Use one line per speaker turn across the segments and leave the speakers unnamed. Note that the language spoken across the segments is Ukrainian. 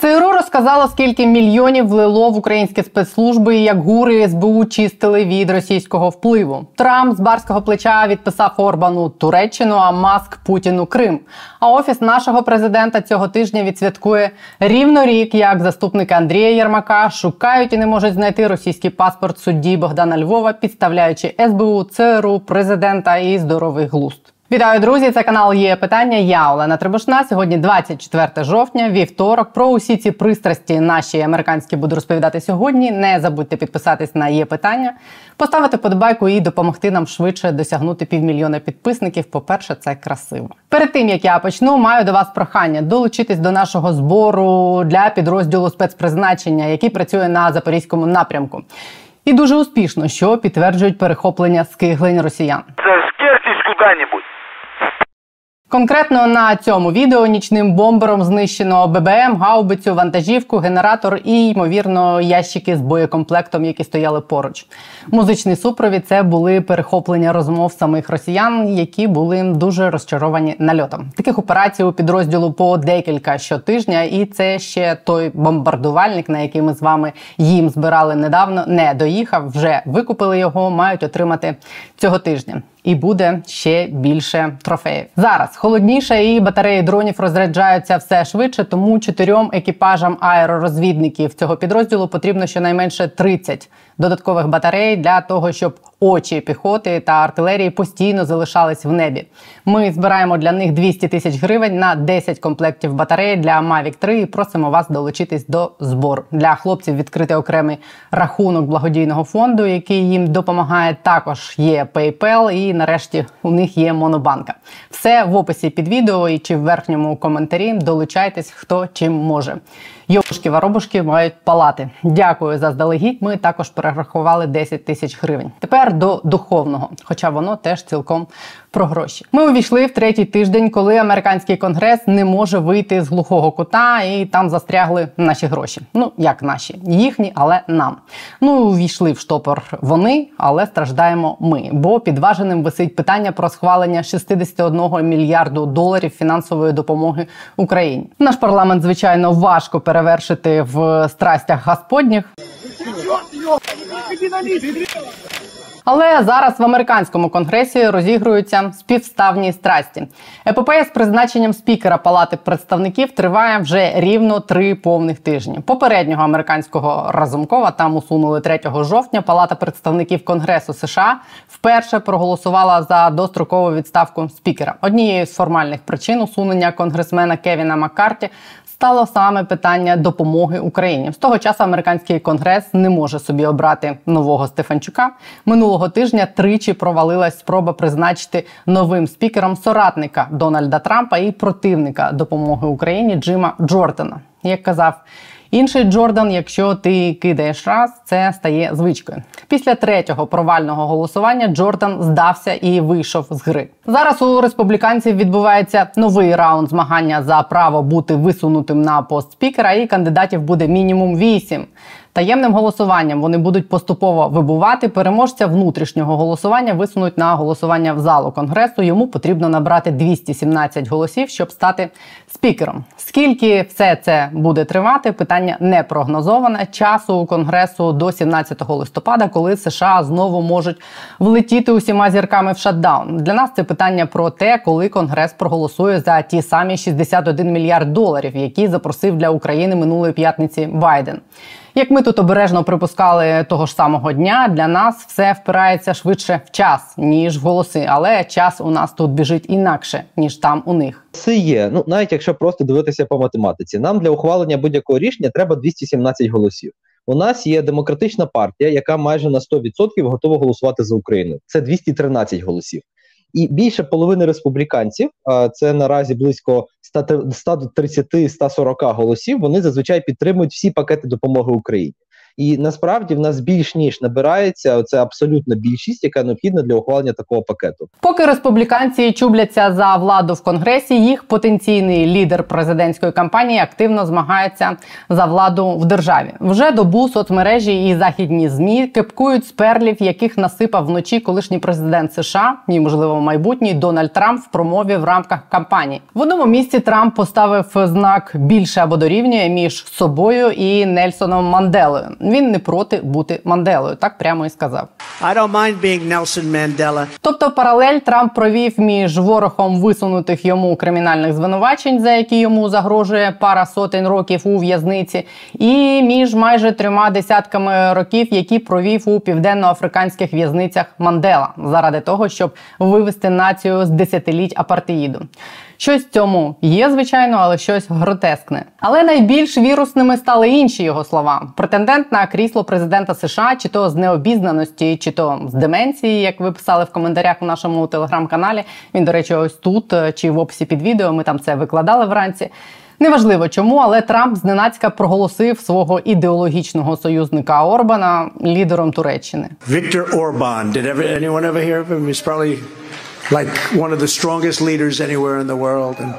ЦРУ розказала, скільки мільйонів влило в українські спецслужби і як гури СБУ чистили від російського впливу. Трамп з барського плеча відписав Орбану Туреччину, а Маск Путіну Крим. А офіс нашого президента цього тижня відсвяткує рівно рік, як заступники Андрія Єрмака шукають і не можуть знайти російський паспорт судді Богдана Львова, підставляючи СБУ, ЦРУ, президента і здоровий глузд. Вітаю, друзі! Це канал є питання. Я Олена Трибушна. Сьогодні 24 жовтня, вівторок. Про усі ці пристрасті наші американські буду розповідати сьогодні. Не забудьте підписатись на є питання, поставити подобайку і допомогти нам швидше досягнути півмільйона підписників. По перше, це красиво. Перед тим як я почну, маю до вас прохання долучитись до нашого збору для підрозділу спецпризначення, який працює на запорізькому напрямку. І дуже успішно, що підтверджують перехоплення скиглень росіян.
Це Зашкертесь куда-нибудь.
Конкретно на цьому відео нічним бомбером знищено ББМ, гаубицю, вантажівку, генератор і, ймовірно, ящики з боєкомплектом, які стояли поруч. Музичний супровід це були перехоплення розмов самих росіян, які були дуже розчаровані нальотом. Таких операцій у підрозділу по декілька щотижня, і це ще той бомбардувальник, на який ми з вами їм збирали недавно, не доїхав. Вже викупили його, мають отримати цього тижня і буде ще більше трофеїв. Зараз холодніше і батареї дронів розряджаються все швидше. Тому чотирьом екіпажам аеророзвідників цього підрозділу потрібно щонайменше 30 додаткових батарей для того, щоб очі піхоти та артилерії постійно залишались в небі. Ми збираємо для них 200 тисяч гривень на 10 комплектів батарей для Mavic 3 і просимо вас долучитись до збору. Для хлопців відкрити окремий рахунок благодійного фонду, який їм допомагає. Також є PayPal і нарешті у них є монобанка. Все в описі під відео і чи в верхньому коментарі. Долучайтесь, хто чим може. Йошки воробушки мають палати. Дякую за здалегідь. Ми також перерахували 10 тисяч гривень. Тепер до духовного, хоча воно теж цілком про гроші. Ми увійшли в третій тиждень, коли американський конгрес не може вийти з глухого кута, і там застрягли наші гроші. Ну як наші, їхні, але нам. Ну увійшли в штопор вони, але страждаємо ми. Бо підваженим висить питання про схвалення 61 мільярду доларів фінансової допомоги Україні. Наш парламент, звичайно, важко перевершити в страстях господніх. Але зараз в американському конгресі розігруються співставні страсті. Епопея з призначенням спікера Палати представників триває вже рівно три повних тижні. Попереднього американського разумкова там усунули 3 жовтня. Палата представників Конгресу США вперше проголосувала за дострокову відставку спікера. Однією з формальних причин усунення конгресмена Кевіна Маккарті стало саме питання допомоги Україні. З того часу американський конгрес не може собі обрати нового Стефанчука. Минулого тижня тричі провалилась спроба призначити новим спікером соратника Дональда Трампа і противника допомоги Україні Джима Джордана. Як казав Інший Джордан, якщо ти кидаєш раз, це стає звичкою. Після третього провального голосування Джордан здався і вийшов з гри. Зараз у республіканців відбувається новий раунд змагання за право бути висунутим на пост спікера, і кандидатів буде мінімум вісім. Таємним голосуванням вони будуть поступово вибувати. Переможця внутрішнього голосування висунуть на голосування в залу конгресу. Йому потрібно набрати 217 голосів, щоб стати спікером. Скільки все це буде тривати? Питання не прогнозоване. Часу у конгресу до 17 листопада, коли США знову можуть влетіти усіма зірками в шатдаун. Для нас це питання про те, коли конгрес проголосує за ті самі 61 мільярд доларів, які запросив для України минулої п'ятниці Байден. Як ми тут обережно припускали того ж самого дня, для нас все впирається швидше в час, ніж в голоси. Але час у нас тут біжить інакше, ніж там у них.
Це є. Ну навіть якщо просто дивитися по математиці, нам для ухвалення будь-якого рішення треба 217 голосів. У нас є демократична партія, яка майже на 100% готова голосувати за Україну. Це 213 голосів. І більше половини республіканців, це наразі близько 130-140 голосів. Вони зазвичай підтримують всі пакети допомоги Україні. І насправді в нас більш ніж набирається це абсолютна більшість, яка необхідна для ухвалення такого пакету.
Поки республіканці чубляться за владу в конгресі, їх потенційний лідер президентської кампанії активно змагається за владу в державі. Вже добу соцмережі і західні змі кипкують з перлів, яких насипав вночі колишній президент США і, можливо, майбутній Дональд Трамп в промові в рамках кампанії. В одному місці Трамп поставив знак більше або дорівнює між собою і Нельсоном Манделою. Він не проти бути Манделою, так прямо і сказав.
I don't mind being Nelson Mandela.
Тобто паралель Трамп провів між ворохом висунутих йому кримінальних звинувачень, за які йому загрожує пара сотень років у в'язниці, і між майже трьома десятками років, які провів у південно-африканських в'язницях Мандела, заради того, щоб вивести націю з десятиліть апартеїду. Щось цьому є, звичайно, але щось гротескне. Але найбільш вірусними стали інші його слова. Претендент на крісло президента США, чи то з необізнаності, чи то з деменції, як ви писали в коментарях у нашому телеграм-каналі. Він, до речі, ось тут чи в описі під відео. Ми там це викладали вранці. Неважливо чому, але Трамп зненацька проголосив свого ідеологічного союзника Орбана лідером Туреччини.
Victor Orban. Did anyone ever hear of him? He's probably like one of the strongest leaders anywhere in the world, and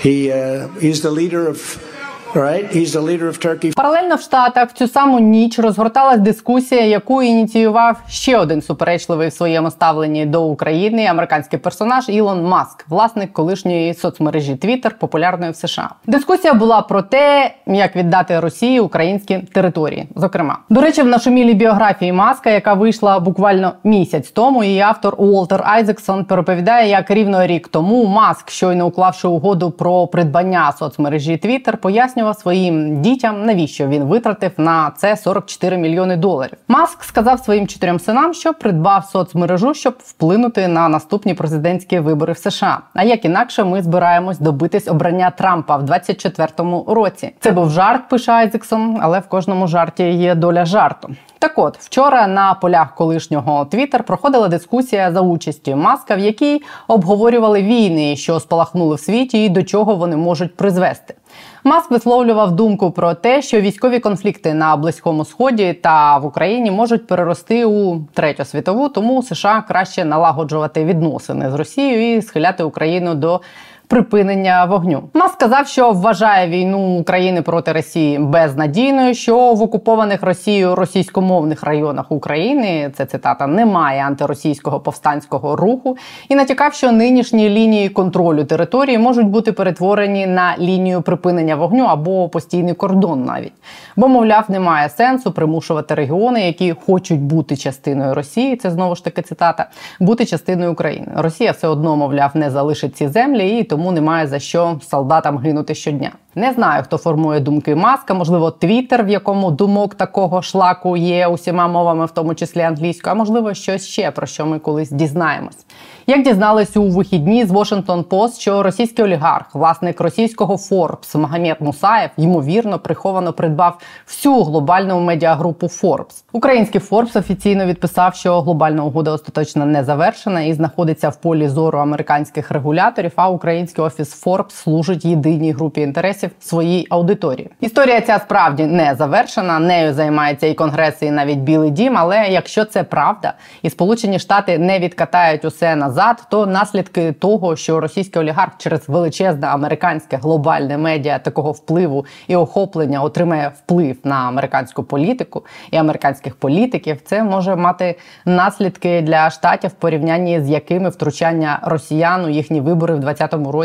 he uh, he's the leader of right. He's the.
Паралельно в Штатах в цю саму ніч розгорталась дискусія, яку ініціював ще один суперечливий в своєму ставленні до України американський персонаж Ілон Маск, власник колишньої соцмережі Twitter, популярної в США. Дискусія була про те, як віддати Росії українські території. Зокрема, до речі, в нашумілій біографії Маска, яка вийшла буквально місяць тому, її автор Уолтер Айзексон переповідає, як рівно рік тому Маск, щойно уклавши угоду про придбання соцмережі Twitter, пояснював своїм дітям, навіщо він витратив на це 44 мільйони доларів. Маск сказав своїм чотирьом синам, що придбав соцмережу, щоб вплинути на наступні президентські вибори в США. А як інакше, ми збираємось добитись обрання Трампа в 24-му році. Це був жарт, пише Айзексон, але в кожному жарті є доля жарту. Так от вчора на полях колишнього Твіттер проходила дискусія за участю маска, в якій обговорювали війни, що спалахнули в світі, і до чого вони можуть призвести. Маск висловлював думку про те, що військові конфлікти на близькому сході та в Україні можуть перерости у третю світову, тому США краще налагоджувати відносини з Росією і схиляти Україну до припинення вогню. Маск сказав, що вважає війну України проти Росії безнадійною, що в окупованих Росією російськомовних районах України це цитата немає антиросійського повстанського руху, і натякав, що нинішні лінії контролю території можуть бути перетворені на лінію припинення вогню або постійний кордон, навіть бо, мовляв, немає сенсу примушувати регіони, які хочуть бути частиною Росії. Це знову ж таки цитата, бути частиною України. Росія все одно, мовляв, не залишить ці землі і тому немає за що солдатам гинути щодня. Не знаю, хто формує думки маска, можливо, Твіттер, в якому думок такого шлаку є усіма мовами, в тому числі англійською, а можливо, щось ще про що ми колись дізнаємось. Як дізнались у вихідні з Washington Post, що російський олігарх, власник російського Forbes Магомед Мусаєв, ймовірно, приховано придбав всю глобальну медіагрупу Forbes. Український Forbes офіційно відписав, що глобальна угода остаточно не завершена і знаходиться в полі зору американських регуляторів. А український офіс Forbes служить єдиній групі інтересів своїй аудиторії. Історія ця справді не завершена. Нею займається і конгрес, і навіть Білий Дім. Але якщо це правда, і Сполучені Штати не відкатають усе назад, то наслідки того, що російський олігарх через величезне американське глобальне медіа такого впливу і охоплення отримає вплив на американську політику і американських політиків, це може мати наслідки для штатів в порівнянні з якими втручання росіян у їхні вибори в 2020 році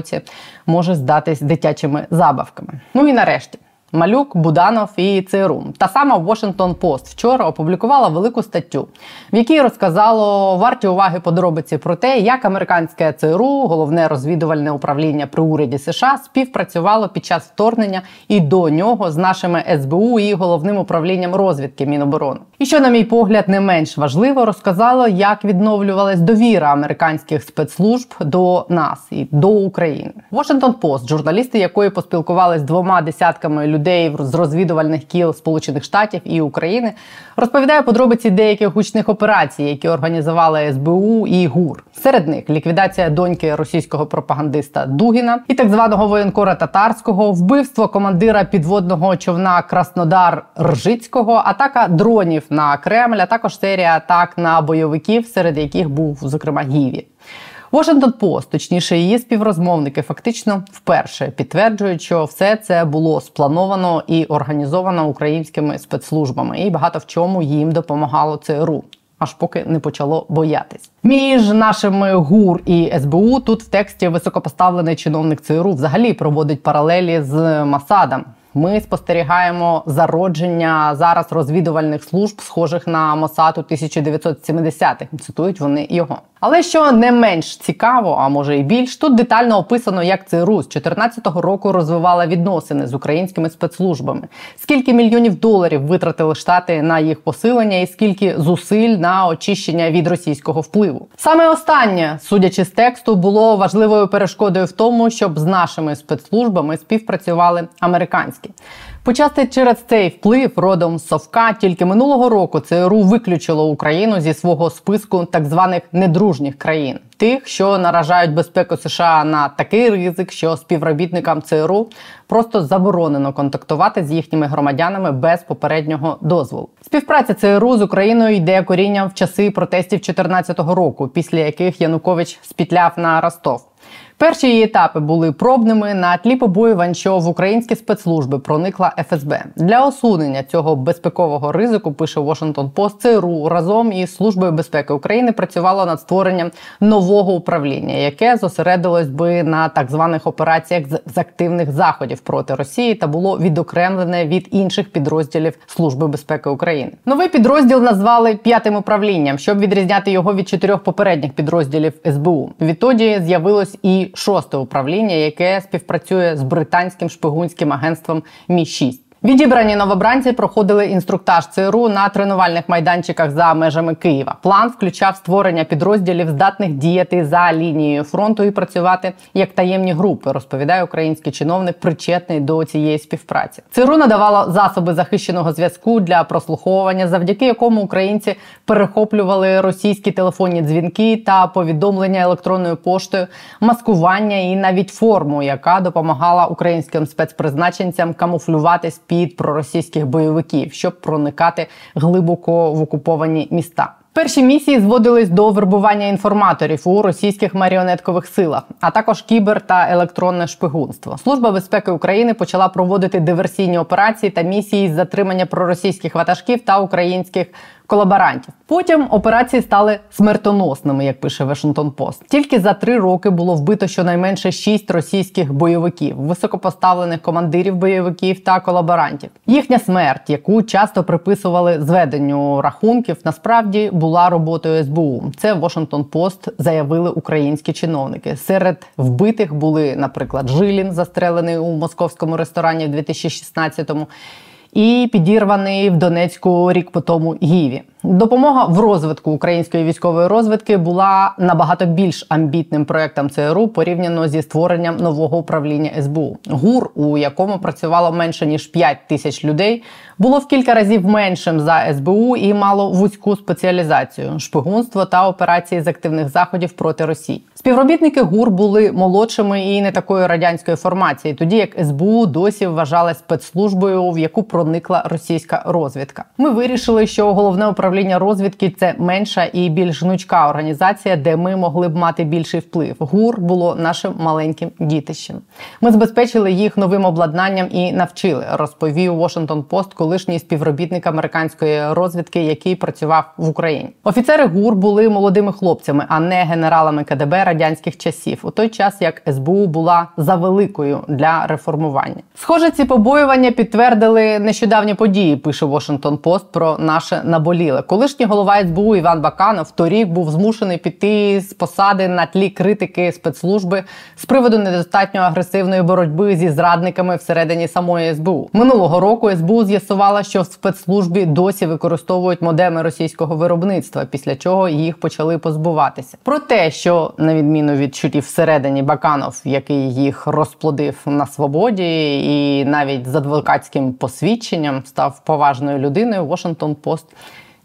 може здатись дитячими забавками. Ну і нарешті. Малюк, Буданов і ЦРУ. Та сама Washington Post вчора опублікувала велику статтю, в якій розказало варті уваги подробиці про те, як американське ЦРУ, головне розвідувальне управління при уряді США, співпрацювало під час вторгнення і до нього з нашими СБУ і головним управлінням розвідки Міноборони. І що, на мій погляд, не менш важливо, розказало, як відновлювалась довіра американських спецслужб до нас і до України. Washington Post, журналісти якої поспілкувались з двома десятками людей з розвідувальних кіл Сполучених Штатів і України, розповідає подробиці деяких гучних операцій, які організували СБУ і ГУР. Серед них ліквідація доньки російського пропагандиста Дугіна і так званого воєнкора татарського, вбивство командира підводного човна Краснодар Ржицького, атака дронів на Кремль, а також серія атак на бойовиків, серед яких був зокрема Гіві. Washington Post, точніше, її співрозмовники, фактично вперше підтверджують, що все це було сплановано і організовано українськими спецслужбами, і багато в чому їм допомагало ЦРУ. Аж поки не почало боятись між нашими ГУР і СБУ. Тут в тексті високопоставлений чиновник ЦРУ взагалі проводить паралелі з Масадом. Ми спостерігаємо зародження зараз розвідувальних служб, схожих на Мосад у 1970-х. Цитують вони його. Але що не менш цікаво, а може і більш, тут детально описано, як ЦРУ з 2014 року розвивала відносини з українськими спецслужбами, скільки мільйонів доларів витратили штати на їх посилення, і скільки зусиль на очищення від російського впливу. Саме останнє, судячи з тексту, було важливою перешкодою в тому, щоб з нашими спецслужбами співпрацювали американські. Почасти через цей вплив родом Совка тільки минулого року ЦРУ виключило Україну зі свого списку так званих недружніх країн, тих, що наражають безпеку США на такий ризик, що співробітникам ЦРУ просто заборонено контактувати з їхніми громадянами без попереднього дозволу. Співпраця ЦРУ з Україною йде корінням в часи протестів 2014 року, після яких Янукович спітляв на Ростов. Перші її етапи були пробними на тлі побоювань, що в українські спецслужби проникла ФСБ для усунення цього безпекового ризику. Пише Washington Post, ЦРУ разом із службою безпеки України працювало над створенням нового управління, яке зосередилось би на так званих операціях з активних заходів проти Росії та було відокремлене від інших підрозділів Служби безпеки України. Новий підрозділ назвали п'ятим управлінням, щоб відрізняти його від чотирьох попередніх підрозділів СБУ. Відтоді з'явилось і шосте управління, яке співпрацює з британським шпигунським агентством Мі 6 Відібрані новобранці проходили інструктаж ЦРУ на тренувальних майданчиках за межами Києва. План включав створення підрозділів, здатних діяти за лінією фронту і працювати як таємні групи. Розповідає український чиновник, причетний до цієї співпраці. ЦРУ надавало засоби захищеного зв'язку для прослуховування, завдяки якому українці перехоплювали російські телефонні дзвінки та повідомлення електронною поштою, маскування і навіть форму, яка допомагала українським спецпризначенцям камуфлюватись під проросійських бойовиків, щоб проникати глибоко в окуповані міста. Перші місії зводились до вербування інформаторів у російських маріонеткових силах, а також кібер та електронне шпигунство. Служба безпеки України почала проводити диверсійні операції та місії з затримання проросійських ватажків та українських колаборантів. Потім операції стали смертоносними, як пише Washington Post. Тільки за три роки було вбито щонайменше шість російських бойовиків, високопоставлених командирів бойовиків та колаборантів. Їхня смерть, яку часто приписували зведенню рахунків, насправді була роботою СБУ. Це Washington Post заявили українські чиновники. Серед вбитих були, наприклад, Жилін, застрелений у московському ресторані в 2016-му, і підірваний в Донецьку рік по тому Гіві. Допомога в розвитку української військової розвідки була набагато більш амбітним проектом ЦРУ порівняно зі створенням нового управління СБУ. ГУР, у якому працювало менше ніж 5 тисяч людей, було в кілька разів меншим за СБУ і мало вузьку спеціалізацію шпигунство та операції з активних заходів проти Росії. Співробітники ГУР були молодшими і не такої радянської формації, тоді як СБУ досі вважалась спецслужбою, в яку проникла російська розвідка. Ми вирішили, що головне управління розвідки це менша і більш гнучка організація, де ми могли б мати більший вплив. ГУР було нашим маленьким дітищем. Ми забезпечили їх новим обладнанням і навчили. Розповів Washington Post, колишній співробітник американської розвідки, який працював в Україні. Офіцери ГУР були молодими хлопцями, а не генералами КДБ радянських часів, у той час як СБУ була завеликою для реформування. Схоже, ці побоювання підтвердили нещодавні події пише Washington Post про наше наболіле. Колишній голова СБУ Іван Баканов торік був змушений піти з посади на тлі критики спецслужби з приводу недостатньо агресивної боротьби зі зрадниками всередині самої СБУ. Минулого року СБУ з'ясувала, що в спецслужбі досі використовують модеми російського виробництва, після чого їх почали позбуватися. Про те, що на відміну від чутів всередині Баканов, який їх розплодив на свободі, і навіть з адвокатським посвідченням став поважною людиною, Washington Post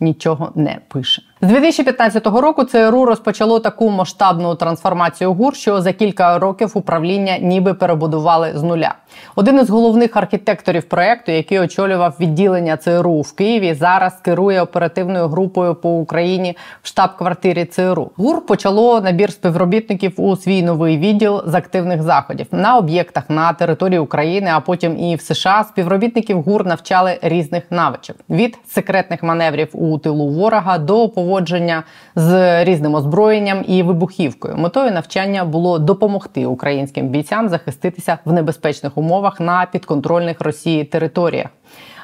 нічого не пише. З 2015 року ЦРУ розпочало таку масштабну трансформацію ГУР, що за кілька років управління ніби перебудували з нуля. Один із головних архітекторів проекту, який очолював відділення ЦРУ в Києві, зараз керує оперативною групою по Україні в штаб-квартирі ЦРУ. ГУР почало набір співробітників у свій новий відділ з активних заходів на об'єктах на території України, а потім і в США. Співробітників ГУР навчали різних навичок від секретних маневрів у тилу ворога до поводження з різним озброєнням і вибухівкою. Метою навчання було допомогти українським бійцям захиститися в небезпечних умовах на підконтрольних Росії територіях.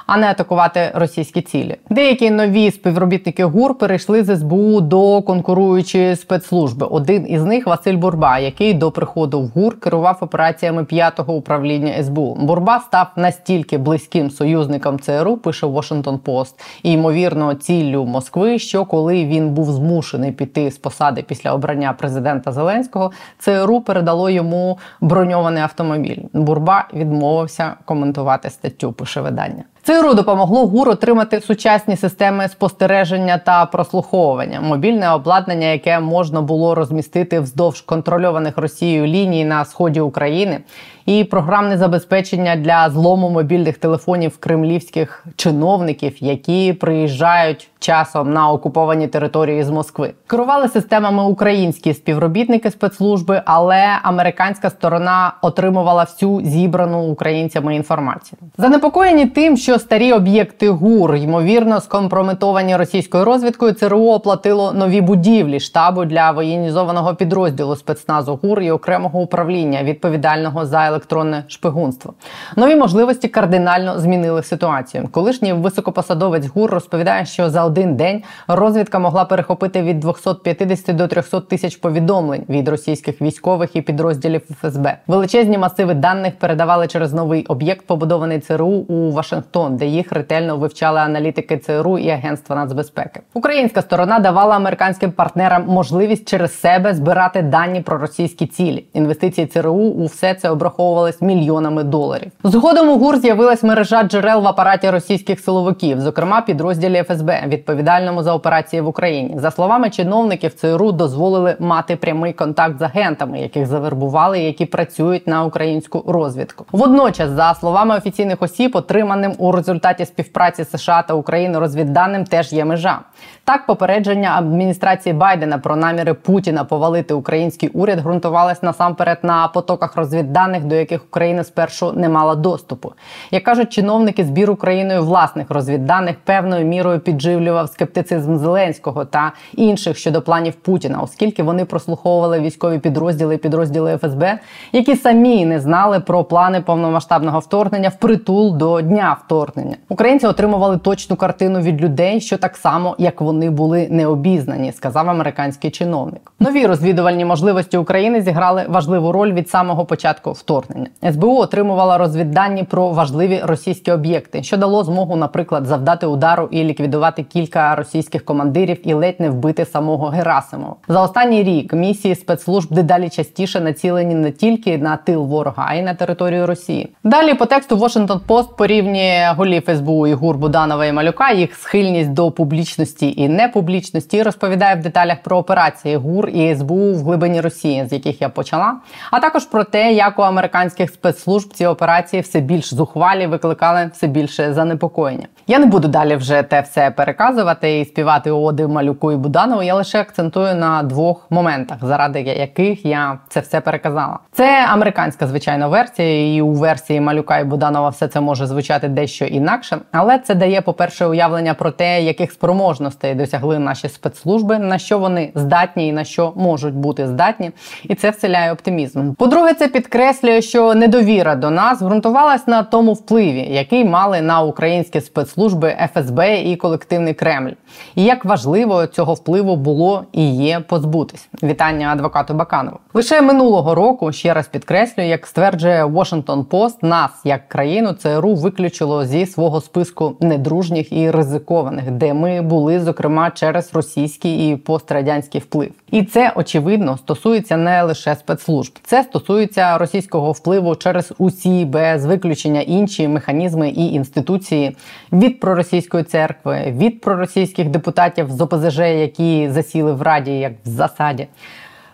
А не атакувати російські цілі. Деякі нові співробітники ГУР перейшли з СБУ до конкуруючої спецслужби. Один із них Василь Бурба, який до приходу в ГУР керував операціями п'ятого управління СБУ. Бурба став настільки близьким союзником ЦРУ, пише Washington Post, і ймовірно ціллю Москви, що коли він був змушений піти з посади після обрання президента Зеленського, ЦРУ передало йому броньований автомобіль. Бурба відмовився коментувати статтю. Пише видання. ЦРУ допомогло ГУР отримати сучасні системи спостереження та прослуховування, мобільне обладнання, яке можна було розмістити вздовж контрольованих Росією ліній на сході України, і програмне забезпечення для злому мобільних телефонів кремлівських чиновників, які приїжджають часом на окуповані території з Москви. Керували системами українські співробітники спецслужби, але американська сторона отримувала всю зібрану українцями інформацію. Занепокоєні тим, що старі об'єкти ГУР ймовірно скомпрометовані російською розвідкою, ЦРУ оплатило нові будівлі штабу для воєнізованого підрозділу спецназу ГУР і окремого управління відповідального за електронне шпигунство. Нові можливості кардинально змінили ситуацію. Колишній високопосадовець ГУР розповідає, що за один день розвідка могла перехопити від 250 до 300 тисяч повідомлень від російських військових і підрозділів ФСБ. Величезні масиви даних передавали через новий об'єкт, побудований ЦРУ у Вашингтон, де їх ретельно вивчали аналітики ЦРУ і Агентства нацбезпеки. Українська сторона давала американським партнерам можливість через себе збирати дані про російські цілі. Інвестиції ЦРУ у все це обраховувались мільйонами доларів. Згодом у ГУР з'явилась мережа джерел в апараті російських силовиків, зокрема підрозділі ФСБ, відповідальному за операції в Україні. За словами чиновників, ЦРУ дозволили мати прямий контакт з агентами, яких завербували, які працюють на українську розвідку. Водночас, за словами офіційних осіб, отриманим у результаті співпраці США та України розвідданим теж є межа. Так, попередження адміністрації Байдена про наміри Путіна повалити український уряд ґрунтувалось насамперед на потоках розвідданих, до яких Україна спершу не мала доступу. Як кажуть чиновники, збір Україною власних розвідданих певною мірою підживлював скептицизм Зеленського та інших щодо планів Путіна, оскільки вони прослуховували військові підрозділи і підрозділи ФСБ, які самі не знали про плани повномасштабного вторгнення впритул до дня вторгнення. Українці отримували точну картину від людей, що так само як вони були необізнані, сказав американський чиновник. Нові розвідувальні можливості України зіграли важливу роль від самого початку вторгнення. СБУ отримувала розвіддані про важливі російські об'єкти, що дало змогу, наприклад, завдати удару і ліквідувати кілька російських командирів і ледь не вбити самого Герасимова. За останній рік місії спецслужб дедалі частіше націлені не тільки на тил ворога, а й на територію Росії. Далі по тексту Washington Post порівнює голів СБУ Ігур Буданова і Малюка, їх схильність до публічності і непублічності. Розповідає в деталях про операції ГУР і СБУ в глибині Росії, з яких я почала, а також про те, як у американських спецслужб ці операції все більш зухвалі викликали все більше занепокоєння. Я не буду далі вже те все переказувати і співати оди малюку і Буданову. Я лише акцентую на двох моментах, заради яких я це все переказала. Це американська звичайна версія, і у версії малюка і Буданова все це може звучати дещо інакше, але це дає, по-перше, уявлення про те, яких спроможностей досягли наші спецслужби, на що вони здатні і на що можуть бути здатні, і це вселяє оптимізм. По-друге, це підкреслює, що недовіра до нас ґрунтувалась на тому впливі, який мали на українські спецслужби ФСБ і колективний Кремль, і як важливо цього впливу було і є позбутись. Вітання адвокату Баканову. Лише минулого року ще раз підкреслюю, як стверджує Washington Post, нас як країну ЦРУ виключило зі свого списку недружніх і ризикованих, де ми були зокрема через російський і пострадянський вплив. І це очевидно стосується не лише спецслужб, це стосується російського впливу через усі без виключення інші механізми і інституції від проросійської церкви, від проросійських депутатів з ОПЗЖ, які засіли в раді як в засаді.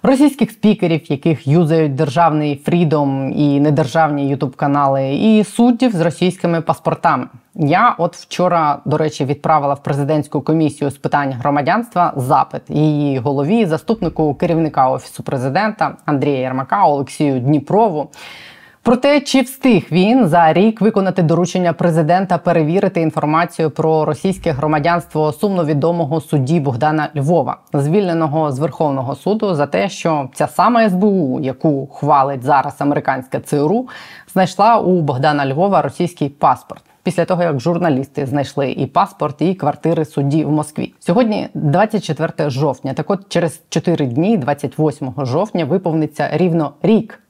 Російських спікерів, яких юзають державний фрідом і недержавні ютуб-канали, і суддів з російськими паспортами. Я от вчора, до речі, відправила в президентську комісію з питань громадянства запит її голові, заступнику керівника офісу президента Андрія Ярмака Олексію Дніпрову. Про те, чи встиг він за рік виконати доручення президента перевірити інформацію про російське громадянство сумновідомого судді Богдана Львова, звільненого з Верховного суду, за те, що ця сама СБУ, яку хвалить зараз американська ЦРУ, знайшла у Богдана Львова російський паспорт. Після того, як журналісти знайшли і паспорт, і квартири судді в Москві, сьогодні 24 жовтня. Так от через 4 дні, 28 жовтня, виповниться рівно рік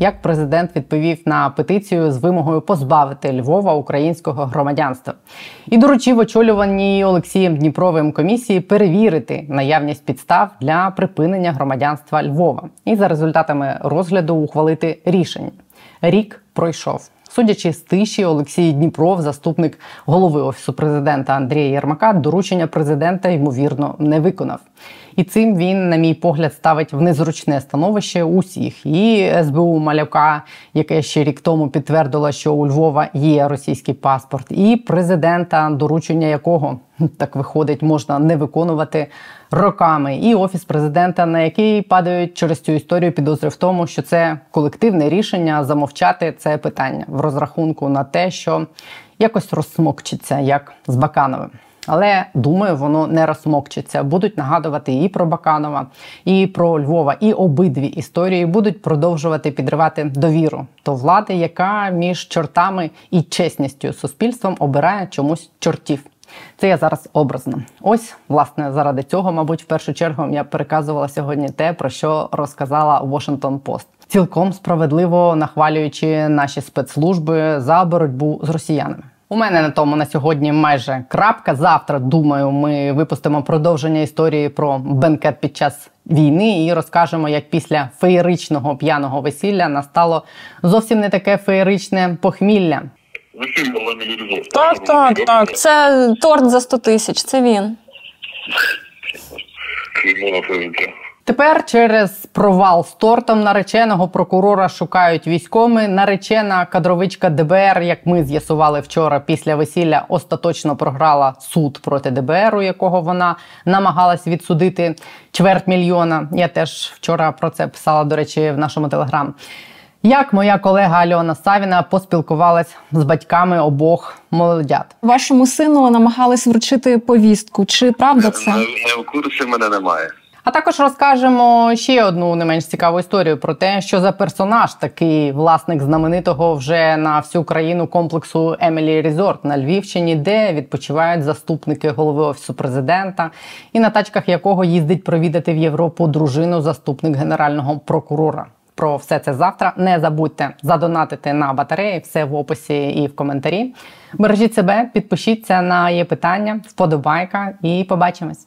як президент відповів на петицію з вимогою позбавити Львова українського громадянства і доручив очолюваній Олексієм Дніпровим комісії перевірити наявність підстав для припинення громадянства Львова і за результатами розгляду ухвалити рішення. Рік пройшов. Судячи з тиші, Олексій Дніпров, заступник голови офісу президента Андрія Єрмака, доручення президента ймовірно не виконав. І цим він, на мій погляд, ставить в незручне становище усіх. І СБУ Малявка, яке ще рік тому підтвердило, що у Львова є російський паспорт, і президента, доручення якого так виходить, можна не виконувати роками. І офіс президента, на який падають через цю історію підозри в тому, що це колективне рішення замовчати це питання в розрахунку на те, що якось розсмокчиться, як з Бакановим. Але думаю, воно не розсмокчиться. Будуть нагадувати і про Баканова, і про Львова, і обидві історії будуть продовжувати підривати довіру до влади, яка між чортами і чесністю суспільством обирає чомусь чортів. Це я зараз образно. Ось, власне, заради цього, мабуть, в першу чергу я переказувала сьогодні те, про що розказала Washington Post. Цілком справедливо нахвалюючи наші спецслужби за боротьбу з росіянами. У мене на тому на сьогодні майже крапка. Завтра думаю, ми випустимо продовження історії про бенкет під час війни і розкажемо, як після феєричного п'яного весілля настало зовсім не таке феєричне похмілля.
Так, так, так. Це торт за 100 тисяч. Це він.
Клеймо на життя.
Тепер через провал з тортом нареченого прокурора шукають військоми. Наречена кадровичка ДБР, як ми з'ясували вчора, після весілля остаточно програла суд проти ДБР, у якого вона намагалась відсудити чверть мільйона. Я теж вчора про це писала, до речі, в нашому телеграм. Як моя колега Альона Савіна поспілкувалась з батьками обох молодят.
Вашому сину намагались вручити повістку. Чи правда це?
Не, не в курсі мене немає.
Також розкажемо ще одну не менш цікаву історію про те, що за персонаж такий власник знаменитого вже на всю країну комплексу Емілі Різорт на Львівщині, де відпочивають заступники голови офісу президента, і на тачках якого їздить провідати в Європу дружину заступник генерального прокурора. Про все це завтра. Не забудьте задонатити на батареї, все в описі і в коментарі. Бережіть себе, підпишіться на є питання, вподобайка і побачимось.